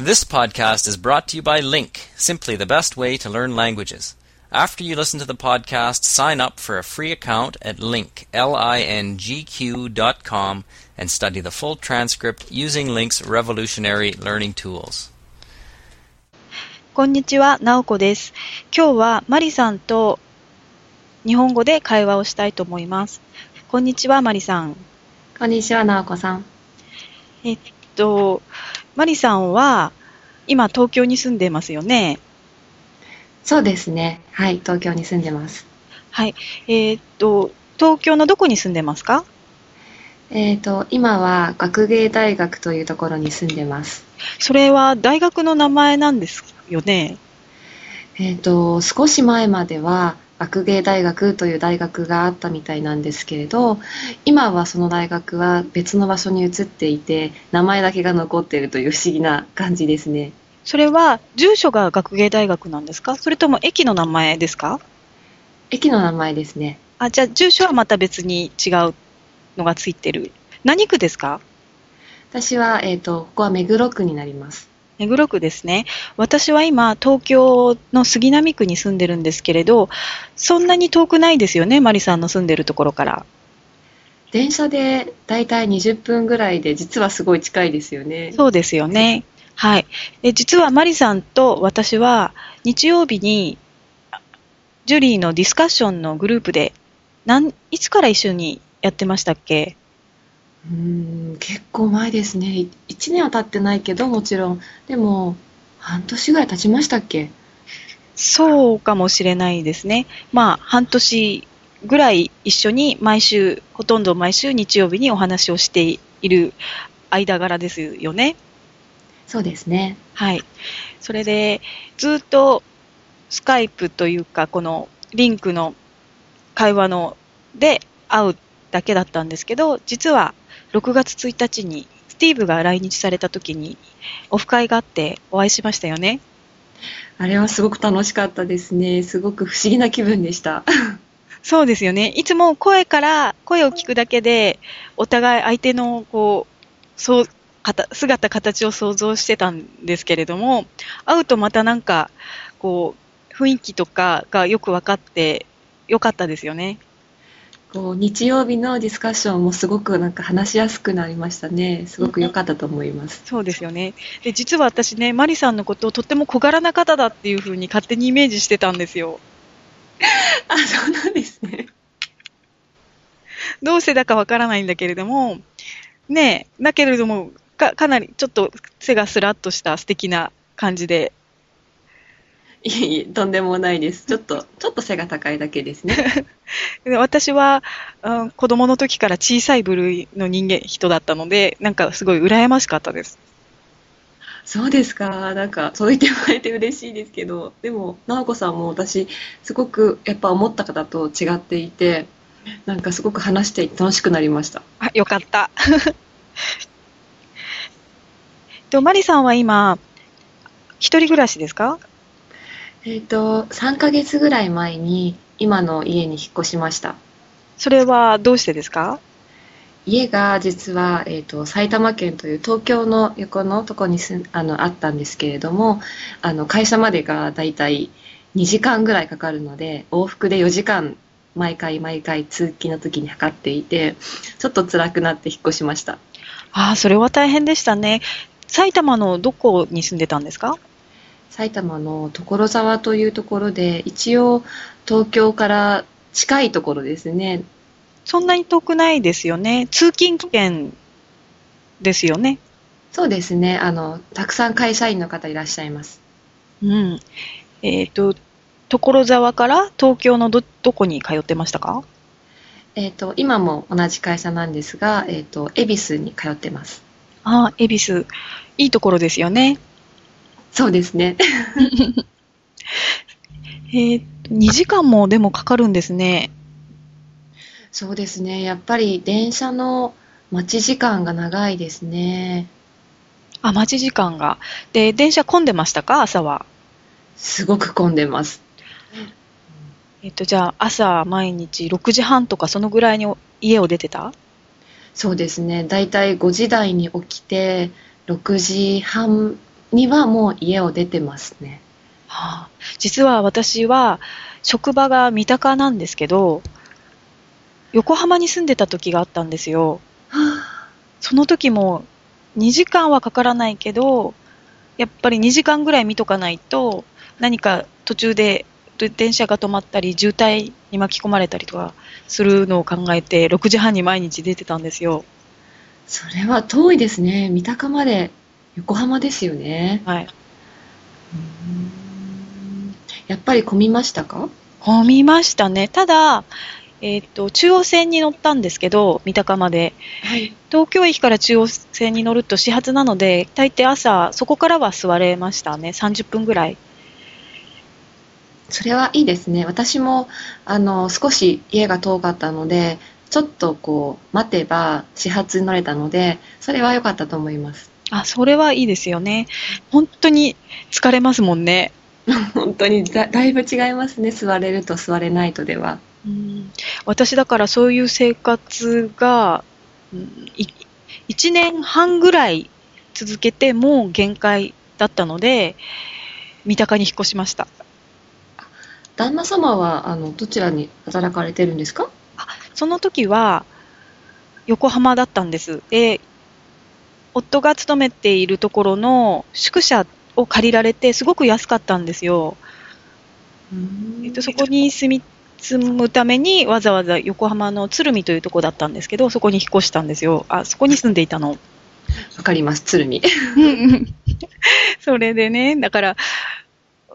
This podcast is brought to you by Link, simply the best way to learn languages. After you listen to the podcast, sign up for a free account at link, L-I-N-G-Q dot com and study the full transcript using Link's revolutionary learning tools. こんにちは、なおこです。今日はマリさんと日本語で会話をしたいと思います。こんにちは、マリさん。こんにちは、なおこさん。えっ と、マリさんは今東京に住んでますよね？そうですね。はい、東京に住んでます。はい。えっと、東京のどこに住んでますか？えっ、と、今は学芸大学というところに住んでます。それは大学の名前なんですよね？えっ、と、少し前までは学芸大学という大学があったみたいなんですけれど、今はその大学は別の場所に移っていて、名前だけが残っているという不思議な感じですね。それは住所が学芸大学なんですか？それとも駅の名前ですか？駅の名前ですね。あ、じゃあ住所はまた別に違うのがついてる。何区ですか？私は、えっ、と、ここは目黒区になります。目黒区ですね。私は今、東京の杉並区に住んでるんですけれど、そんなに遠くないですよね、マリさんの住んでるところから。電車でだいたい20分ぐらいで、実はすごい近いですよね。そうですよね。はい。で実はマリさんと私は日曜日にジュリーのディスカッションのグループでなんいつから一緒にやってましたっけ？うーん結構前ですね。い1年は経ってないけど、もちろん。でも、半年ぐらい経ちましたっけ？そうかもしれないですね。まあ、半年ぐらい一緒に毎週、ほとんど毎週日曜日にお話をしている間柄ですよね。そうですね。はい。それで、ずっとスカイプというか、このリンクの会話ので会うだけだったんですけど、実は6月1日にスティーブが来日された時にオフ会があってお会いしましたよね。あれはすごく楽しかったですね。すごく不思議な気分でした。そうですよね。いつも声から、声を聞くだけで、お互い相手の、こう、そう、姿、形を想像してたんですけれども、会うとまたなんか、こう、雰囲気とかがよく分かって、よかったですよね。こう日曜日のディスカッションもすごくなんか話しやすくなりましたね。すごく良かったと思います。そうですよね。で、実は私ね、マリさんのことをとっても小柄な方だっていうふうに勝手にイメージしてたんですよ。あ、そうなんですね。どうしてだかわからないんだけれども、ねえ、だけれども、か、かなりちょっと背がスラッとした素敵な感じで、いえいえ、とんでもないです。ちょっと、ちょっと背が高いだけですね。で 私は、うん子供の時から小さい部類の人間、人だったので、なんかすごい羨ましかったです。そうですか。なんか、そう言ってもらえて嬉しいですけど、でも、直子さんも私、すごくやっぱ思った方と違っていて、なんかすごく話して楽しくなりました。あ、よかった。と、マリさんは今、一人暮らしですか？えっ、と、3ヶ月ぐらい前に、今の家に引っ越しました。それはどうしてですか？家が実は、えっ、と、埼玉県という東京の横のとこにすんあのあったんですけれども、あの、会社までがだいたい2時間ぐらいかかるので、往復で4時間、毎回毎回通勤の時に測っていて、ちょっと辛くなって引っ越しました。ああ、それは大変でしたね。埼玉のどこに住んでたんですか？埼玉の所沢というところで、一応東京から近いところですね。そんなに遠くないですよね。通勤圏ですよね。そうですね。あの、たくさん会社員の方いらっしゃいます。うん。えっ、と、所沢から東京のど、どこに通ってましたか？えっ、と、今も同じ会社なんですが、えっ、と、恵比寿に通ってます。ああ、恵比寿。いいところですよね。そうですね。えっ、と、2時間もでもかかるんですね。そうですね。やっぱり電車の待ち時間が長いですね。あ、待ち時間が。で、電車混んでましたか？朝は。すごく混んでます。えっ、と、じゃあ、朝毎日6時半とかそのぐらいに家を出てた？そうですね。だいたい5時台に起きて、6時半にはもう家を出てますね。はあ、実は私は職場が三鷹なんですけど、横浜に住んでた時があったんですよ。その時も2時間はかからないけど、やっぱり2時間ぐらい見とかないと、何か途中で電車が止まったり、渋滞に巻き込まれたりとかするのを考えて、6時半に毎日出てたんですよ。それは遠いですね。三鷹まで横浜ですよね。はい。やっぱり混みましたか？混みましたね。ただ、えっ、と、中央線に乗ったんですけど、三鷹まで。はい。東京駅から中央線に乗ると始発なので、大抵朝、そこからは座れましたね。30分ぐらい。それはいいですね。私も、あの、少し家が遠かったので、ちょっとこう、待てば始発に乗れたので、それは良かったと思います。あ、それはいいですよね。本当に疲れますもんね。本当にだだいぶ違いますね。座れると座れないとでは。うん私だからそういう生活が、うんい1年半ぐらい続けてもう限界だったので、三鷹に引っ越しました。旦那様は、あの、どちらに働かれてるんですか？その時は横浜だったんです。で、夫が勤めているところの宿舎を借りられてすごく安かったんですよ。えっと、そこに住み、住むためにわざわざ横浜の鶴見というところだったんですけど、そこに引っ越したんですよ。あ、そこに住んでいたの。わかります、鶴見。それでね、だから、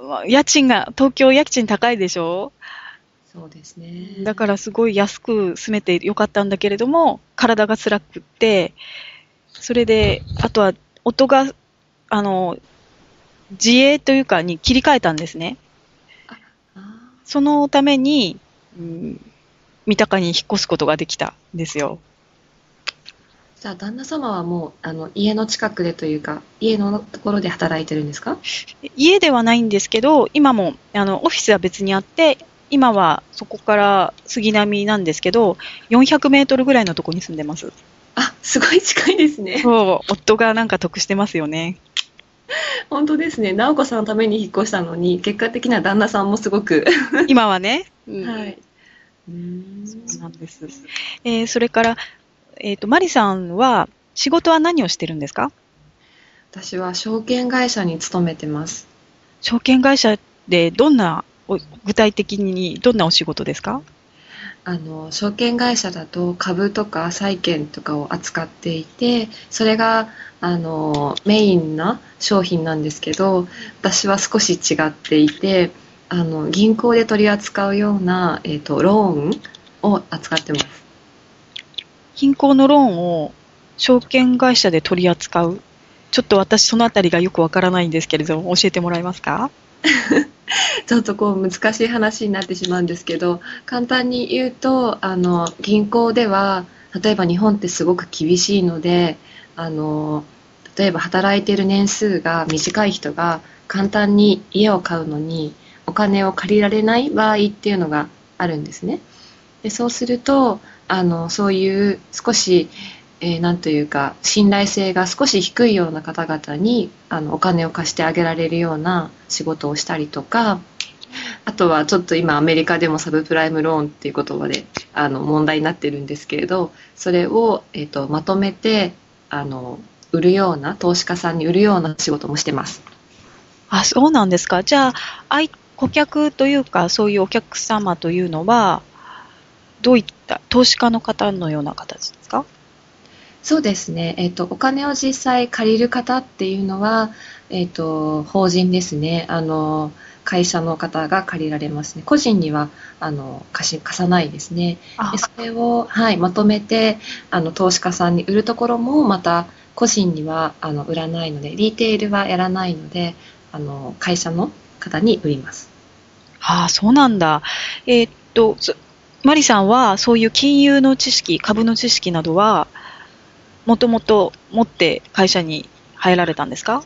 まあ家賃が、東京家賃高いでしょ？そうですね。だからすごい安く住めてよかったんだけれども、体が辛くって、それで、あとは夫が、あの、自営というかに切り替えたんですね。あそのために、うん、三鷹に引っ越すことができたんですよ。じゃあ、旦那様はもう、あの、家の近くでというか、家のところで働いてるんですか？家ではないんですけど、今も、あの、オフィスは別にあって、今はそこから杉並なんですけど、400メートルぐらいのとこに住んでます。あ、すごい近いですね。そう、夫がなんか得してますよね。本当ですね。直子さんのために引っ越したのに、結果的には旦那さんもすごく。今はね。うんはい。そうなんです。えーそれから、えっ、と、マリさんは、仕事は何をしてるんですか？私は証券会社に勤めてます。証券会社でどんな、お具体的にどんなお仕事ですか？あの、証券会社だと株とか債券とかを扱っていて、それが、あの、メインな商品なんですけど、私は少し違っていて、あの、銀行で取り扱うような、えっ、と、ローンを扱ってます。銀行のローンを証券会社で取り扱う？ちょっと私そのあたりがよくわからないんですけれども、教えてもらえますか？ちょっとこう難しい話になってしまうんですけど、簡単に言うと、あの、銀行では、例えば日本ってすごく厳しいので、あの、例えば働いている年数が短い人が簡単に家を買うのにお金を借りられない場合っていうのがあるんですね。でそうすると、あの、そういう少し、えーなんというか、信頼性が少し低いような方々に、あの、お金を貸してあげられるような仕事をしたりとか、あとはちょっと今アメリカでもサブプライムローンっていう言葉であの問題になってるんですけれど、それを、えっとまとめてあの売るような、投資家さんに売るような仕事もしてます。あ、そうなんですか。じゃあ、相顧客というか、そういうお客様というのは、どういった投資家の方のような形ですか？そうですね、えっとお金を実際借りる方っていうのは、えっと法人ですね。あの、会社の方が借りられますね、個人にはあの貸し貸さないですね、あ。でそれを、はい、まとめてあの投資家さんに売るところもまた個人にはあの売らないので、リテールはやらないので、あの会社の方に売ります。ああ、そうなんだ。えーっと、そマリさんはそういう金融の知識、株の知識などは、もともと持って会社に入られたんですか？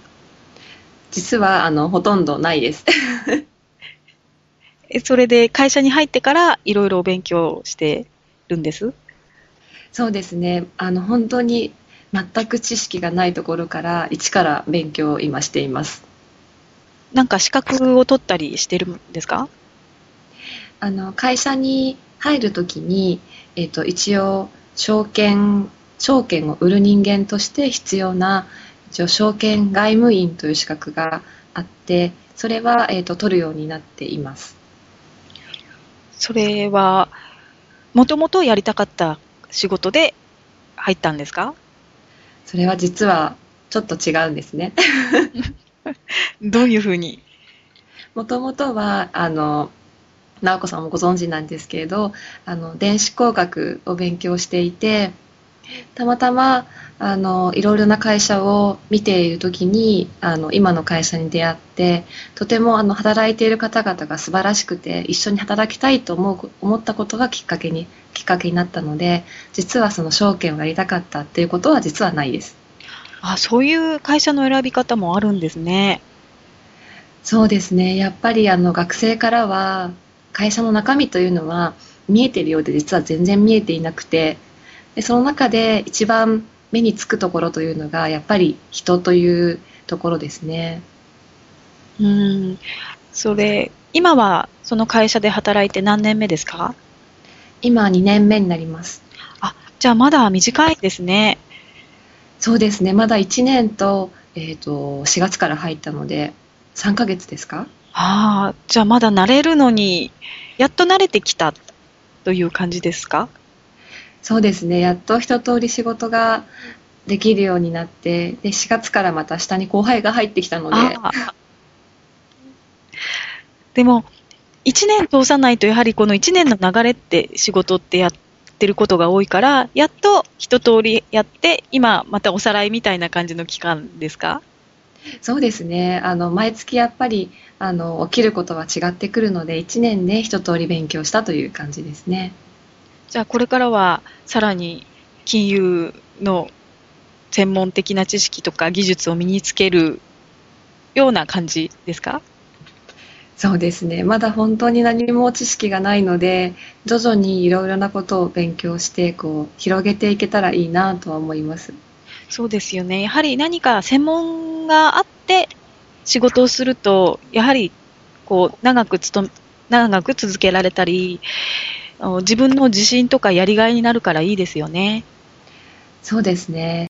実はあのほとんどないです。えそれで会社に入ってからいろいろお勉強してるんです？そうですね。あの、本当に全く知識がないところから一から勉強を今しています。なんか資格を取ったりしてるんですか？あの会社に入るときに、えっと一応証券証券を売る人間として必要な一応証券外務員という資格があってそれは、えっと取るようになっています。それは、もともとやりたかった仕事で入ったんですか？それは実はちょっと違うんですね。どういうふうに？もともとはあの直子さんもご存知なんですけれどあの電子工学を勉強していてたまたまあのいろいろな会社を見ている時にあの今の会社に出会ってとてもあの働いている方々が素晴らしくて一緒に働きたいと思う思ったことがきっかけにきっかけになったので実はその証券をやりたかったっていうことは実はないです。あ、そういう会社の選び方もあるんですね。そうですね。やっぱりあの学生からは会社の中身というのは見えているようで実は全然見えていなくてでその中で一番目につくところというのがやっぱり人というところですね。うん。それ、今はその会社で働いて何年目ですか？今2年目になります。あ、じゃあまだ短いですね。そうですね。まだ1年と,、えー、と4月から入ったので3ヶ月ですか？ああ、じゃあまだ慣れるのに、やっと慣れてきたという感じですか？そうですね。やっと一通り仕事ができるようになってで4月からまた下に後輩が入ってきたのででも、1年通さないと、やはりこの1年の流れって仕事ってやってることが多いから、やっと一通りやって、今またおさらいみたいな感じの期間ですか？そうですね。あの、毎月やっぱり、あの、起きることは違ってくるので、1年で一通り勉強したという感じですね。じゃあこれからはさらに金融の専門的な知識とか技術を身につけるような感じですか？そうですね。まだ本当に何も知識がないので、徐々にいろいろなことを勉強して、こう、広げていけたらいいなとは思います。そうですよね。やはり何か専門があって仕事をすると、やはりこう長くつと長く続けられたり、自分の自信とかやりがいになるからいいですよね。そうですね。